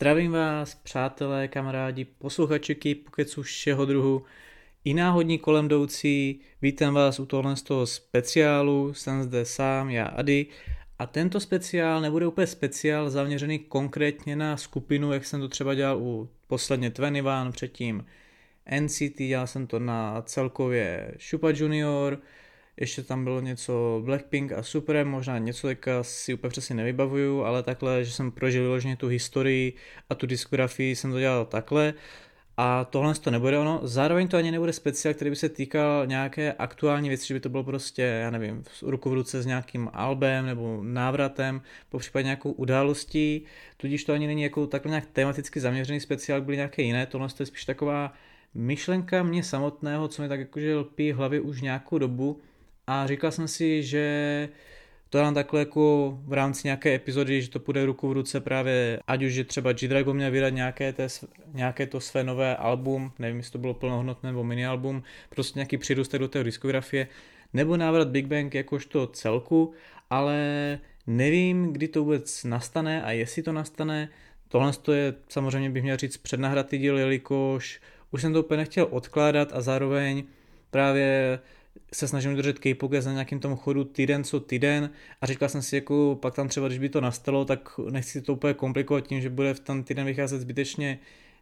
Zdravím vás, přátelé, kamarádi, posluchači Pokecu všeho druhu i náhodní kolem jdoucí. Vítám vás u tohle z toho speciálu, jsem zde sám, já Ady. A tento speciál nebude úplně speciál zaměřený konkrétně na skupinu, jak jsem to třeba dělal u posledně 21, předtím NCT, dělal jsem to na celkově Šupa Junior, ještě tam bylo něco Blackpink a Super, možná něco teďka si úplně přesně nevybavuju, ale takhle, že jsem prožil vyloženě tu historii a tu diskografii jsem to dělal takhle. A tohle to nebude ono. Zároveň to ani nebude speciál, který by se týkal nějaké aktuální věci, že by to bylo prostě, já nevím, ruku v ruce s nějakým albem nebo návratem, po případě nějakou událostí, tudíž to ani není jako takhle nějak tematicky zaměřený speciál, byly nějaké jiné, tohle je spíš taková myšlenka mě samotného, co mi tak jakože lpí hlavě už nějakou dobu, a říkal jsem si, že to dám takhle jako v rámci nějaké epizody, že to půjde ruku v ruce právě, ať už že třeba G-Dragon měl vydat nějaké, té, nějaké to své nové album, nevím, jestli to bylo plnohodnotné nebo mini album, prostě nějaký přírůstek do té diskografie, nebo návrat Big Bang jakožto celku, ale nevím, kdy to vůbec nastane a jestli to nastane. Tohle je samozřejmě bych měl říct přednahratý díl, jelikož už jsem to úplně nechtěl odkládat a zároveň právě se snažím držet k na nějakým tomu chodu týden co týden a říkal jsem si, jako pak tam třeba, když by to nastalo, tak nechci to úplně komplikovat tím, že bude v ten týden vycházet zbytečně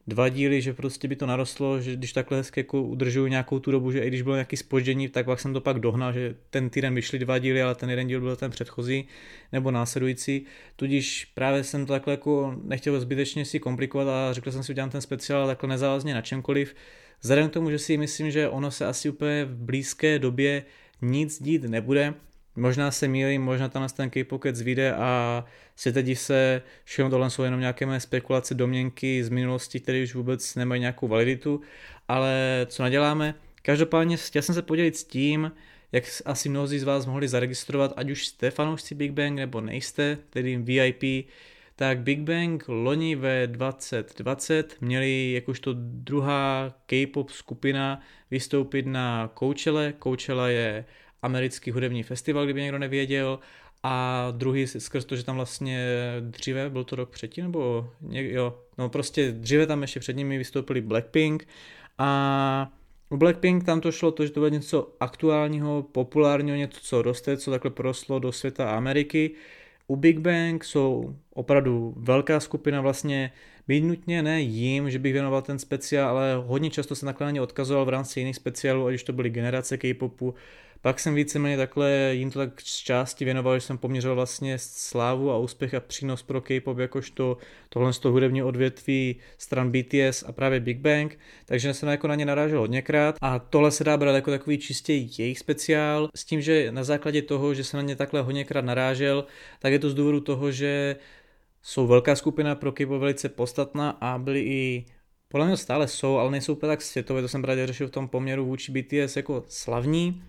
dva díly, že prostě by to narostlo, že když takhle hezky jako udržuju nějakou tu dobu, že i když bylo nějaký spoždění, tak pak jsem to pak dohnal, že ten týden vyšly dva díly, ale ten jeden díl byl ten předchozí nebo následující. Tudíž právě jsem to takhle jako nechtěl zbytečně si komplikovat a řekl jsem si, udělám ten speciál takhle nezávazně na čemkoliv, Vzhledem k tomu, že si myslím, že ono se asi úplně v blízké době nic dít nebude, možná se mýlím, možná tam ten K-Pocket vyjde a světedí se, všechno tohle jsou jenom nějaké mé spekulace, domněnky z minulosti, které už vůbec nemají nějakou validitu, ale co naděláme? Každopádně chtěl jsem se podělit s tím, jak asi mnozí z vás mohli zaregistrovat, ať už jste fanoušci Big Bang nebo nejste, tedy VIP, tak Big Bang loni ve 2020 měli jakožto druhá K-pop skupina vystoupit na Coachella. Coachella je americký hudební festival, kdyby někdo nevěděl. A druhý skrz to, že tam vlastně dříve, byl to rok předtím, nebo něk, jo, no prostě dříve tam ještě před nimi vystoupili Blackpink a u Blackpink tam to šlo to, že to bylo něco aktuálního, populárního, něco, co roste, co takhle proslo do světa Ameriky u Big Bang jsou opravdu velká skupina vlastně, být nutně ne jim, že bych věnoval ten speciál, ale hodně často se takhle na ně odkazoval v rámci jiných speciálů, ať už to byly generace K-popu, pak jsem víceméně takhle jim to tak z části věnoval, že jsem poměřoval vlastně slávu a úspěch a přínos pro K-pop jakožto tohle z toho hudební odvětví stran BTS a právě Big Bang, takže jsem jako na ně narážel hodněkrát. A tohle se dá brát jako takový čistě jejich speciál s tím, že na základě toho, že jsem na ně takhle hodněkrát narážel, tak je to z důvodu toho, že jsou velká skupina pro K-pop velice podstatná a byli i podle mě stále jsou, ale nejsou úplně tak světové, to jsem právě řešil v tom poměru vůči BTS jako slavní,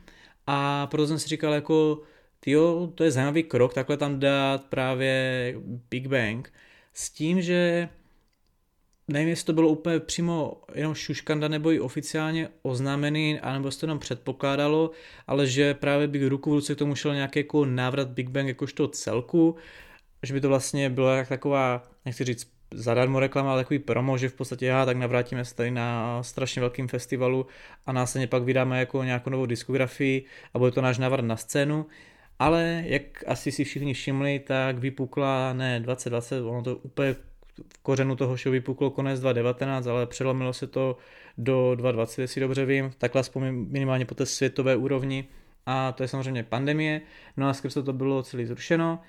a proto jsem si říkal jako, jo, to je zajímavý krok, takhle tam dát právě Big Bang. S tím, že nevím, jestli to bylo úplně přímo jenom šuškanda nebo i oficiálně oznámený, anebo se to jenom předpokládalo, ale že právě bych ruku v ruce k tomu šel nějaký jako návrat Big Bang jakožto celku, že by to vlastně bylo jak taková, nechci říct zadarmo reklama, ale takový promo, že v podstatě já tak navrátíme se tady na strašně velkým festivalu a následně pak vydáme jako nějakou novou diskografii a bude to náš návrat na scénu. Ale jak asi si všichni všimli, tak vypukla ne 2020, ono to úplně v kořenu toho show vypuklo konec 2019, ale přelomilo se to do 2020, jestli dobře vím, takhle aspoň minimálně po té světové úrovni. A to je samozřejmě pandemie, no a skrz to bylo celý zrušeno,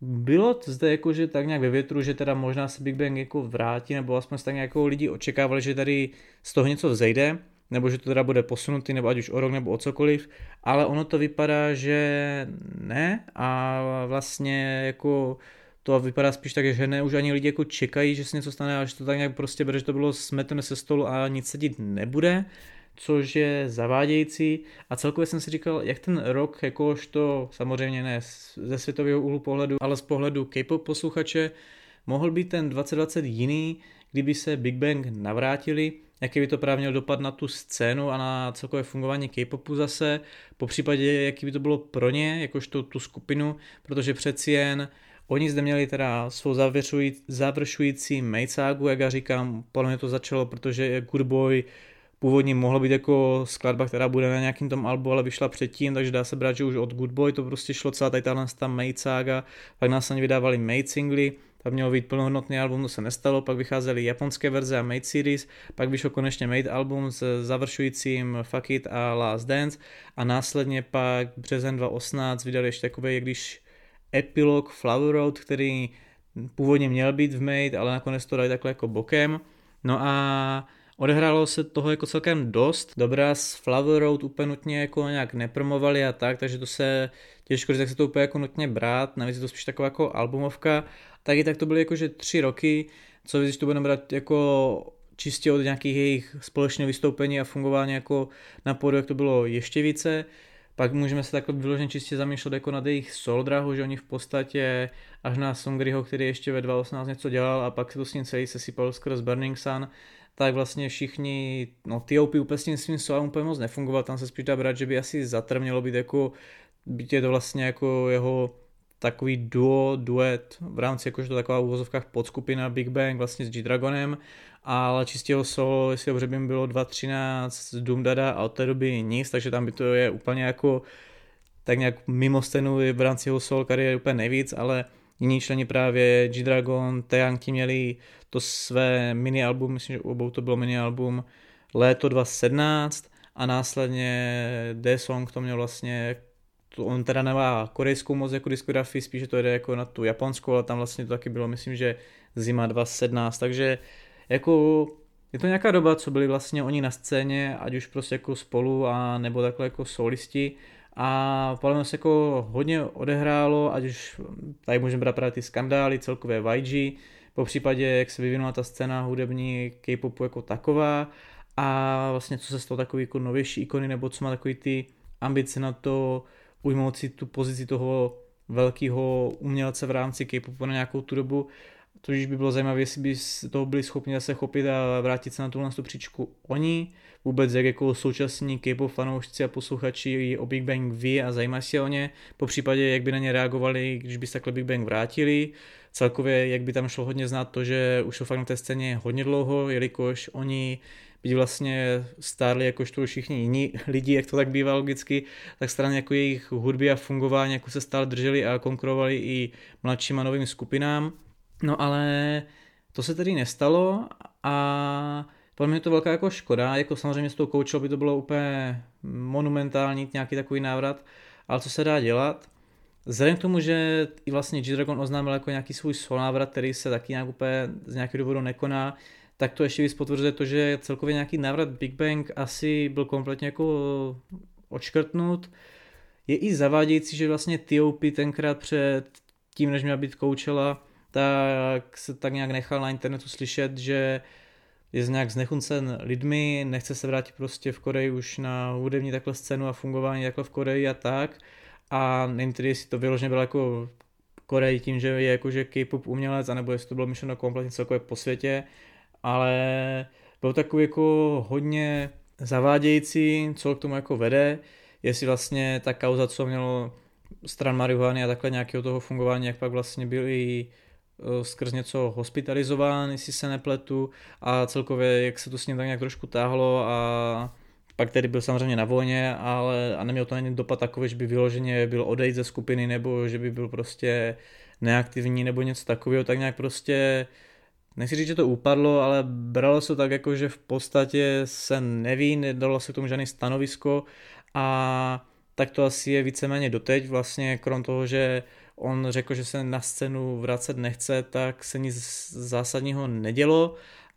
bylo zde jakože tak nějak ve větru, že teda možná se Big Bang jako vrátí, nebo aspoň tak nějak jako lidi očekávali, že tady z toho něco vzejde, nebo že to teda bude posunutý, nebo ať už o rok, nebo o cokoliv, ale ono to vypadá, že ne a vlastně jako to vypadá spíš tak, že ne už ani lidi jako čekají, že se něco stane a že to tak nějak prostě bere, že to bylo smeteno se stolu a nic se dít nebude což je zavádějící. A celkově jsem si říkal, jak ten rok, jakožto samozřejmě ne ze světového úhlu pohledu, ale z pohledu K-pop posluchače, mohl být ten 2020 jiný, kdyby se Big Bang navrátili, jaký by to právě měl dopad na tu scénu a na celkové fungování K-popu zase, po případě jaký by to bylo pro ně, jakožto tu skupinu, protože přeci jen Oni zde měli teda svou završující Mejcágu, jak já říkám, podle mě to začalo, protože Good Boy původně mohla být jako skladba, která bude na nějakým tom albu, ale vyšla předtím, takže dá se brát, že už od Good Boy to prostě šlo celá tady tahle ta Made Saga, pak následně vydávali Made singly, tam mělo být plnohodnotný album, to se nestalo, pak vycházely japonské verze a Made Series, pak vyšlo konečně Made album s završujícím Fuck It a Last Dance a následně pak březen 2018 vydali ještě takové, jak když epilog Flower Road, který původně měl být v Made, ale nakonec to dali takhle jako bokem. No a Odehrálo se toho jako celkem dost. Dobrá z Flower Road úplně nutně jako nějak nepromovali a tak, takže to se těžko říct, jak se to úplně jako nutně brát, navíc je to spíš taková jako albumovka. Taky tak to byly jakože tři roky, co když to budeme brát jako čistě od nějakých jejich společného vystoupení a fungování jako na podu, jak to bylo ještě více. Pak můžeme se takhle vyloženě čistě zamýšlet jako nad jejich soul drahu, že oni v podstatě až na Songryho, který ještě ve 2018 něco dělal a pak se to s ním celý sesypal skrz Burning Sun, tak vlastně všichni, no T.O.P. úplně s tím svým slovem úplně moc nefungoval, tam se spíš dá brát, že by asi zatr mělo být jako, být je to vlastně jako jeho takový duo, duet v rámci jakože to taková v podskupina Big Bang vlastně s G-Dragonem, ale čistého solo, jestli dobře by bylo 2.13 Doom Dada a od té doby nic, takže tam by to je úplně jako tak nějak mimo scénu v rámci jeho solo kariéry úplně nejvíc, ale jiní členi právě G-Dragon, Taeyang ti měli to své mini album, myslím, že obou to bylo mini album léto 2017 a následně D-Song to měl vlastně to on teda nemá korejskou moc jako diskografii, spíš to jde jako na tu japonskou, ale tam vlastně to taky bylo, myslím, že zima 2017, takže jako je to nějaká doba, co byli vlastně oni na scéně, ať už prostě jako spolu a nebo takhle jako solisti a podle mě se jako hodně odehrálo, ať už tady můžeme brát právě ty skandály, celkové YG, po případě, jak se vyvinula ta scéna hudební K-popu jako taková a vlastně co se stalo takový jako novější ikony, nebo co má takový ty ambice na to ujmout si tu pozici toho velkého umělce v rámci K-popu na nějakou tu dobu. To by bylo zajímavé, jestli by toho byli schopni zase chopit a vrátit se na tuhle tu příčku. Oni, vůbec jak jako současní K-pop fanoušci a posluchači o Big Bang ví a zajímají se o ně, po případě jak by na ně reagovali, když by se takhle Big Bang vrátili, celkově jak by tam šlo hodně znát to, že už jsou fakt na té scéně hodně dlouho, jelikož oni byť vlastně stárli jakožto všichni jiní lidi, jak to tak bývá logicky, tak strany jako jejich hudby a fungování jako se stále drželi a konkurovali i mladším a novým skupinám. No ale to se tedy nestalo a pro mě je to velká jako škoda, jako samozřejmě s tou koučou by to bylo úplně monumentální, nějaký takový návrat, ale co se dá dělat? Vzhledem k tomu, že i vlastně G-Dragon oznámil jako nějaký svůj solnávrat, který se taky nějak úplně z nějakého důvodu nekoná, tak to ještě víc potvrzuje to, že celkově nějaký návrat Big Bang asi byl kompletně jako odškrtnut. Je i zavádějící, že vlastně T.O.P. tenkrát před tím, než měla být koučela, tak se tak nějak nechal na internetu slyšet, že je nějak znechuncen lidmi, nechce se vrátit prostě v Koreji už na hudební takhle scénu a fungování takhle v Koreji a tak. A nevím tedy, jestli to vyloženě bylo jako Koreji tím, že je jakože K-pop umělec, anebo jestli to bylo myšleno kompletně celkově po světě, ale bylo takový jako hodně zavádějící, co k tomu jako vede, jestli vlastně ta kauza, co mělo stran marihuany a takhle nějakého toho fungování, jak pak vlastně byl i Eh, skrz něco hospitalizován, jestli se nepletu, a celkově jak se to s ním tak nějak trošku táhlo a pak tedy byl samozřejmě na vojně, ale a neměl to ani dopad takový, že by vyloženě byl odejít ze skupiny nebo že by byl prostě neaktivní nebo něco takového, tak nějak prostě nechci říct, že to upadlo, ale bralo se tak jako, že v podstatě se neví, nedalo se k tomu žádný stanovisko a tak to asi je víceméně doteď vlastně, krom toho, že on řekl, že se na scénu vracet nechce, tak se nic zásadního nedělo.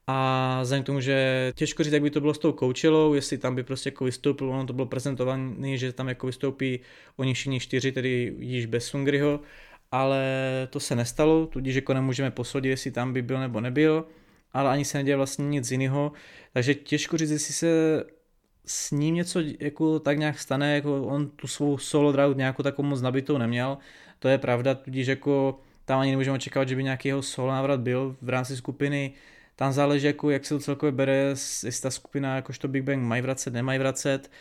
A vzhledem k tomu, že těžko říct, jak by to bylo s tou Coachellou, jestli tam by prostě jako vystoupil, ono to bylo prezentované, že tam jako vystoupí oni všichni čtyři, tedy již bez Sungriho, ale to se nestalo, tudíž jako nemůžeme posodit, jestli tam by byl nebo nebyl, ale ani se neděje vlastně nic jiného, takže těžko říct, jestli se s ním něco jako tak nějak stane, jako on tu svou solo dráhu nějakou takovou moc nabitou neměl, to je pravda, tudíž jako tam ani nemůžeme očekávat, že by nějaký jeho solo návrat byl v rámci skupiny. Tam záleží, jako, jak se to celkově bere, jestli ta skupina jakožto Big Bang mají vracet, nemají vracet.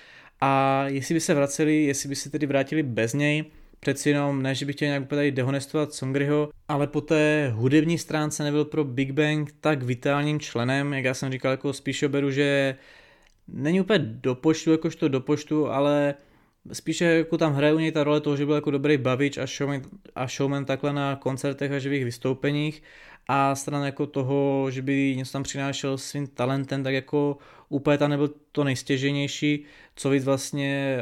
A jestli by se vraceli, jestli by se tedy vrátili bez něj, přeci jenom, ne, že bych chtěl nějak tady dehonestovat Songryho, ale po té hudební stránce nebyl pro Big Bang tak vitálním členem, jak já jsem říkal, jako spíš beru, že není úplně do počtu, jakožto do počtu, ale spíše jako tam hraje u něj ta role toho, že byl jako dobrý bavič a showman, a showman takhle na koncertech a živých vystoupeních a stran jako toho, že by něco tam přinášel svým talentem, tak jako úplně tam nebyl to nejstěženější, co víc vlastně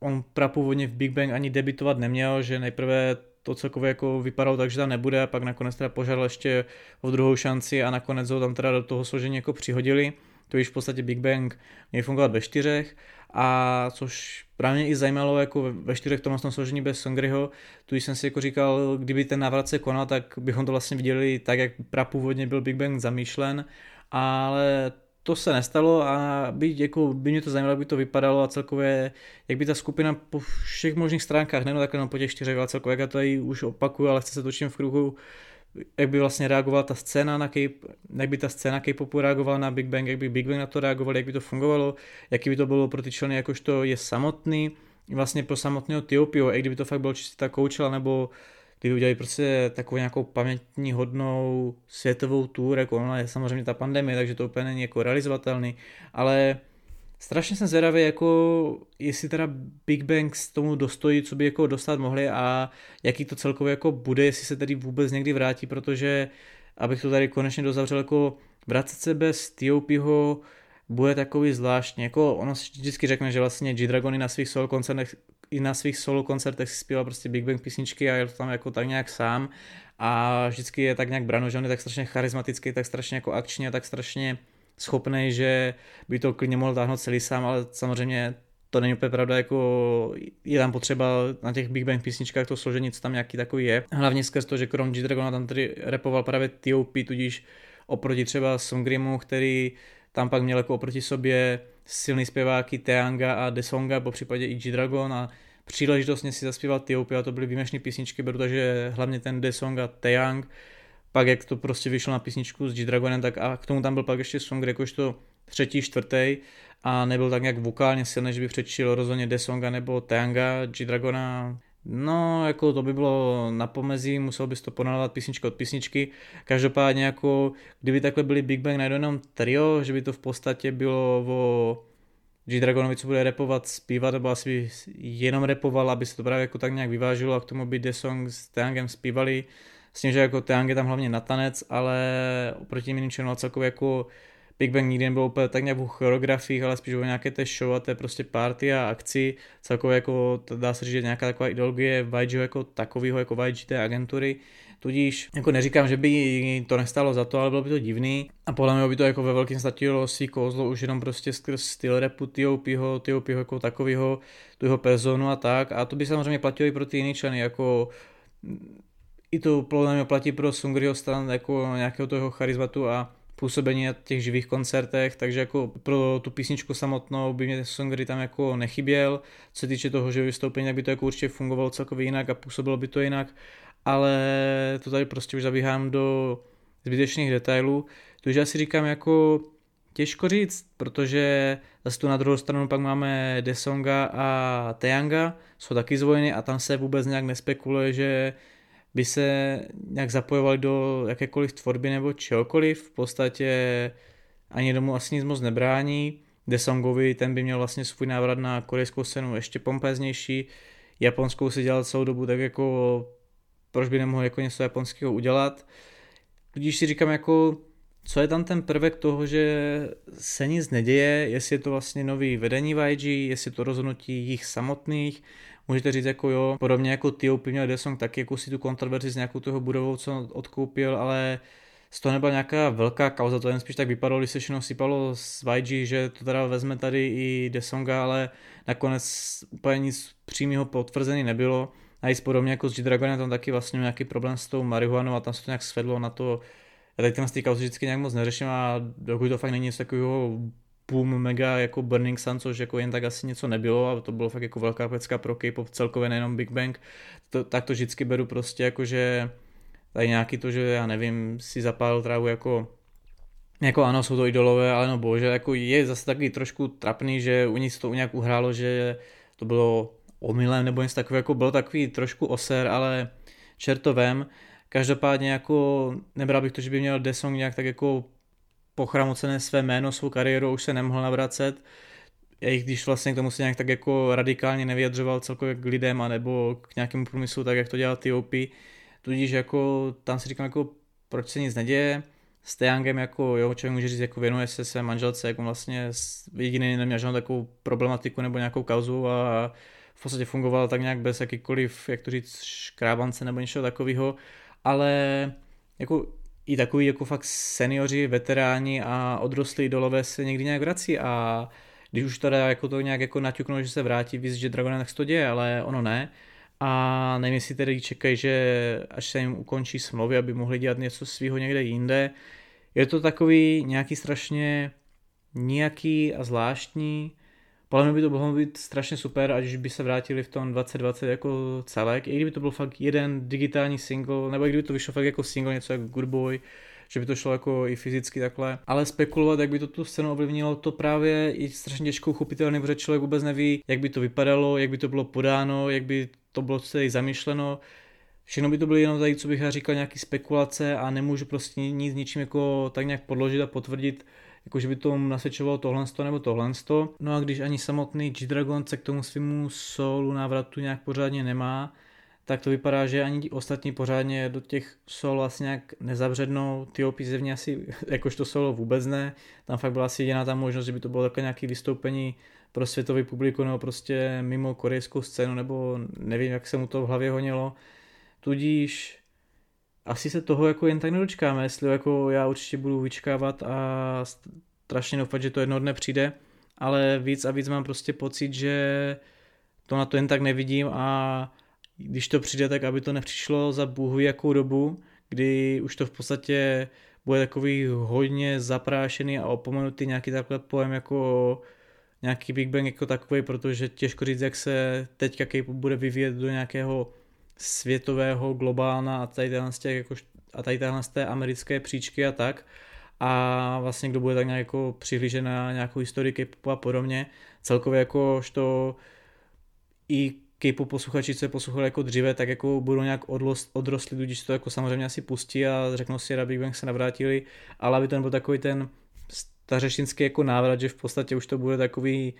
on prapůvodně v Big Bang ani debitovat neměl, že nejprve to celkově jako vypadalo tak, že tam nebude a pak nakonec teda požádal ještě o druhou šanci a nakonec ho tam teda do toho složení jako přihodili. To již v podstatě Big Bang měl fungovat ve čtyřech a což právě i zajímalo jako ve čtyřech tom složení bez Songryho, tu jsem si jako říkal, kdyby ten návrat se konal, tak bychom to vlastně viděli tak, jak prapůvodně byl Big Bang zamýšlen, ale to se nestalo a by, jako, by mě to zajímalo, jak by to vypadalo a celkově, jak by ta skupina po všech možných stránkách, nejen takhle po těch čtyřech, ale celkově, jak já tady už opakuju, ale chce se točím v kruhu, jak by vlastně reagovala ta scéna na K, jak by ta scéna K-popu reagovala na Big Bang, jak by Big Bang na to reagoval, jak by to fungovalo, jaký by to bylo pro ty členy, jakožto je samotný, vlastně pro samotného Tiopio, i kdyby to fakt bylo čistě ta koučela, nebo kdyby udělali prostě takovou nějakou pamětní hodnou světovou tour, jako ona je samozřejmě ta pandemie, takže to úplně není jako realizovatelný, ale strašně jsem zvědavý, jako jestli teda Big Bang s tomu dostojí, co by jako dostat mohli a jaký to celkově jako bude, jestli se tady vůbec někdy vrátí, protože abych to tady konečně dozavřel, jako vracet se bez T.O.P.ho bude takový zvláštní, jako ono vždycky řekne, že vlastně G-Dragony na svých solo koncertech, i na svých solo koncertech si zpíval prostě Big Bang písničky a je to tam jako tak nějak sám. A vždycky je tak nějak brano, že on je tak strašně charismatický, tak strašně jako akčně, tak strašně schopný, že by to klidně mohl táhnout celý sám, ale samozřejmě to není úplně pravda, jako je tam potřeba na těch Big Bang písničkách to složení, co tam nějaký takový je. Hlavně skrz to, že krom G-Dragona tam tady repoval právě T.O.P, tudíž oproti třeba Songrimu, který tam pak měl jako oproti sobě silný zpěváky Teanga a Desonga, po případě i G-Dragon a příležitostně si zaspíval T.O.P a to byly výjimečné písničky, protože hlavně ten Desong a Teang pak jak to prostě vyšlo na písničku s G-Dragonem, tak a k tomu tam byl pak ještě song jakožto třetí, čtvrtý a nebyl tak nějak vokálně silný, že by přečil rozhodně Desonga nebo Teanga, G-Dragona. No, jako to by bylo na pomezí, musel bys to ponadávat písničku od písničky. Každopádně jako, kdyby takhle byli Big Bang na jenom trio, že by to v podstatě bylo o G-Dragonovi, co bude repovat, zpívat, nebo asi by jenom repoval, aby se to právě jako tak nějak vyvážilo a k tomu by Desong s Teangem zpívali, s tím, že jako Teang je tam hlavně na tanec, ale oproti jiným členům celkově jako Big Bang nikdy nebylo úplně tak nějak v choreografiích, ale spíš o nějaké té show a té prostě party a akci. Celkově jako dá se říct, že nějaká taková ideologie YG jako takového, jako YG té agentury. Tudíž jako neříkám, že by to nestalo za to, ale bylo by to divný. A podle mě by to jako ve velkém ztratilo svý kouzlo už jenom prostě skrz styl repu T.O.P.ho, T.O.P.ho jako takového, tu jeho personu a tak. A to by samozřejmě platilo i pro ty jiné členy, jako i to podle mě platí pro Sungriho stran jako nějakého toho charizmatu a působení na těch živých koncertech, takže jako pro tu písničku samotnou by mě Sungri tam jako nechyběl, co se týče toho že vystoupení, tak by to jako určitě fungovalo celkově jinak a působilo by to jinak, ale to tady prostě už zabíhám do zbytečných detailů, takže já si říkám jako těžko říct, protože zase tu na druhou stranu pak máme Desonga a Teanga, jsou taky zvojeny a tam se vůbec nějak nespekuluje, že by se nějak zapojovali do jakékoliv tvorby nebo čehokoliv, v podstatě ani domů asi nic moc nebrání. Desongovi ten by měl vlastně svůj návrat na korejskou scénu ještě pompeznější, japonskou si dělal celou dobu, tak jako proč by nemohl jako něco japonského udělat. Když si říkám jako, co je tam ten prvek toho, že se nic neděje, jestli je to vlastně nový vedení YG, jestli je to rozhodnutí jich samotných, můžete říct jako jo, podobně jako T.O.P. měl Desong taky jako si tu kontroverzi s nějakou toho budovou, co odkoupil, ale z toho nebyla nějaká velká kauza, to jen spíš tak vypadalo, když se všechno sypalo z YG, že to teda vezme tady i Desonga, ale nakonec úplně nic přímého potvrzený nebylo. A i podobně jako s G-Dragonem tam taky vlastně nějaký problém s tou marihuanou a tam se to nějak svedlo na to, já tady ty kauzy vždycky nějak moc neřeším a dokud to fakt není něco takového boom mega jako Burning Sun, což jako jen tak asi něco nebylo a to bylo fakt jako velká pecka pro K-pop celkově, nejenom Big Bang, to, tak to vždycky beru prostě jako, že tady nějaký to, že já nevím, si zapálil trávu jako jako ano, jsou to idolové, ale no bože, jako je zase taky trošku trapný, že u nich to nějak uhrálo, že to bylo omylem nebo něco takového, jako byl takový trošku oser, ale čertovem. Každopádně jako nebral bych to, že by měl Desong nějak tak jako pochramocené své jméno, svou kariéru, už se nemohl navracet. I když vlastně k tomu se nějak tak jako radikálně nevyjadřoval celkově k lidem a nebo k nějakému průmyslu, tak jak to dělal TOP. Tudíž jako tam si říkám jako proč se nic neděje. S Tejangem jako jo, člověk může říct, jako věnuje se své manželce, jako vlastně jediný neměl žádnou takovou problematiku nebo nějakou kauzu a v podstatě fungoval tak nějak bez jakýkoliv, jak to říct, škrábance nebo něčeho takového, ale jako i takový jako fakt seniori, veteráni a odrostlí dolové se někdy nějak vrací a když už teda jako to nějak jako naťuknou, že se vrátí, víc, že Dragon tak to děje, ale ono ne. A nevím, jestli tedy čekají, že až se jim ukončí smlouvy, aby mohli dělat něco svého někde jinde. Je to takový nějaký strašně nějaký a zvláštní, podle mě by to mohlo být strašně super, ať už by se vrátili v tom 2020 jako celek, i kdyby to byl fakt jeden digitální single, nebo i kdyby to vyšlo fakt jako single, něco jako Good Boy, že by to šlo jako i fyzicky takhle. Ale spekulovat, jak by to tu scénu ovlivnilo, to právě je strašně těžko uchopitelné, protože člověk vůbec neví, jak by to vypadalo, jak by to bylo podáno, jak by to bylo celé zamýšleno. Všechno by to bylo jenom tady, co bych já říkal, nějaký spekulace a nemůžu prostě nic ničím jako tak nějak podložit a potvrdit, jako že by to nasvědčovalo tohle nebo tohle. No a když ani samotný G-Dragon se k tomu svýmu solu návratu nějak pořádně nemá, tak to vypadá, že ani ostatní pořádně do těch sol vlastně nějak nezabřednou. Ty zevně asi jakožto solo vůbec ne. Tam fakt byla asi jediná ta možnost, že by to bylo takové nějaké vystoupení pro světový publiku nebo prostě mimo korejskou scénu, nebo nevím, jak se mu to v hlavě honilo. Tudíž asi se toho jako jen tak nedočkáme, jestli jako já určitě budu vyčkávat a strašně doufat, že to jedno dne přijde, ale víc a víc mám prostě pocit, že to na to jen tak nevidím a když to přijde, tak aby to nepřišlo za bůh jakou dobu, kdy už to v podstatě bude takový hodně zaprášený a opomenutý nějaký takhle pojem jako nějaký Big Bang jako takový, protože těžko říct, jak se teďka K-pop bude vyvíjet do nějakého světového, globálna a tady z těch, jako, a tady z té americké příčky a tak. A vlastně kdo bude tak nějak jako přihlížet na nějakou historii K-popu a podobně. Celkově jako to i K-pop posluchači, co je poslouchali jako dříve, tak jako budou nějak odlost, odrostli, tudíž to jako samozřejmě asi pustí a řeknou si, Big Bang se navrátili, ale aby to nebyl takový ten stařeštinský jako návrat, že v podstatě už to bude takový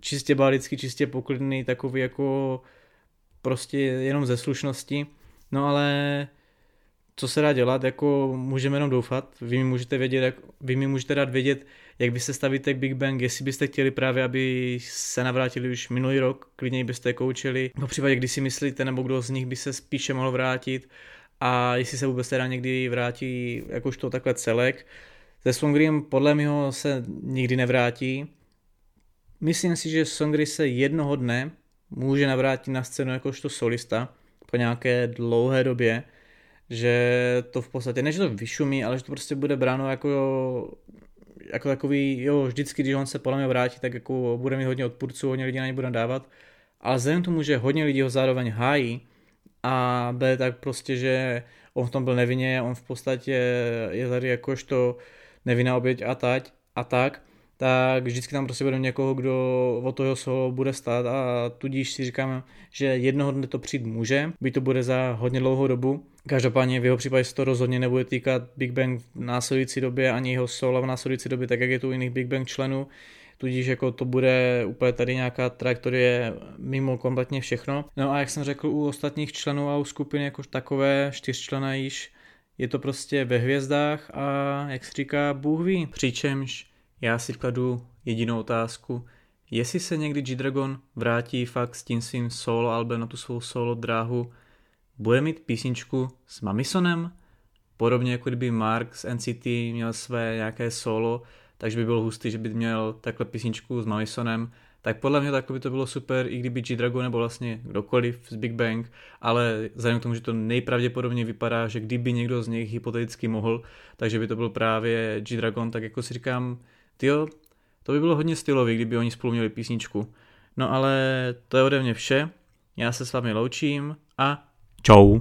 čistě balický, čistě poklidný, takový jako prostě jenom ze slušnosti. No ale co se dá dělat, jako můžeme jenom doufat. Vy mi můžete vědět, jak, vy mi můžete dát vědět, jak vy se stavíte k Big Bang, jestli byste chtěli právě, aby se navrátili už minulý rok, klidně byste koučili. Po případě, kdy si myslíte, nebo kdo z nich by se spíše mohl vrátit a jestli se vůbec teda někdy vrátí jakožto takhle celek. Ze Songrim podle mého se nikdy nevrátí. Myslím si, že Songri se jednoho dne může navrátit na scénu jakožto solista po nějaké dlouhé době, že to v podstatě, ne že to vyšumí, ale že to prostě bude bráno jako, jako takový, jo, vždycky, když on se podle mě vrátí, tak jako bude mít hodně odpůrců, hodně lidí na ně bude dávat, ale vzhledem tomu, že hodně lidí ho zároveň hájí a bude tak prostě, že on v tom byl nevinně, on v podstatě je tady jakožto nevinná oběť a, tať, a tak, tak vždycky tam prostě bude někoho, kdo o toho solo bude stát a tudíž si říkáme, že jednoho dne to přijít může, by to bude za hodně dlouhou dobu. Každopádně v jeho případě se to rozhodně nebude týkat Big Bang v následující době ani jeho solo v následující době, tak jak je tu jiných Big Bang členů. Tudíž jako to bude úplně tady nějaká trajektorie mimo kompletně všechno. No a jak jsem řekl u ostatních členů a u skupiny jako takové, čtyřčlena již, je to prostě ve hvězdách a jak se říká, Bůh ví. Přičemž já si kladu jedinou otázku, jestli se někdy G-Dragon vrátí fakt s tím svým solo albem na tu svou solo dráhu, bude mít písničku s Mamisonem, podobně jako kdyby Mark z NCT měl své nějaké solo, takže by bylo hustý, že by měl takhle písničku s Mamisonem, tak podle mě takhle by to bylo super, i kdyby G-Dragon nebo vlastně kdokoliv z Big Bang, ale vzhledem k tomu, že to nejpravděpodobně vypadá, že kdyby někdo z nich hypoteticky mohl, takže by to byl právě G-Dragon, tak jako si říkám, Tyjo, to by bylo hodně stylový, kdyby oni spolu měli písničku. No ale to je ode mě vše. Já se s vámi loučím a čau.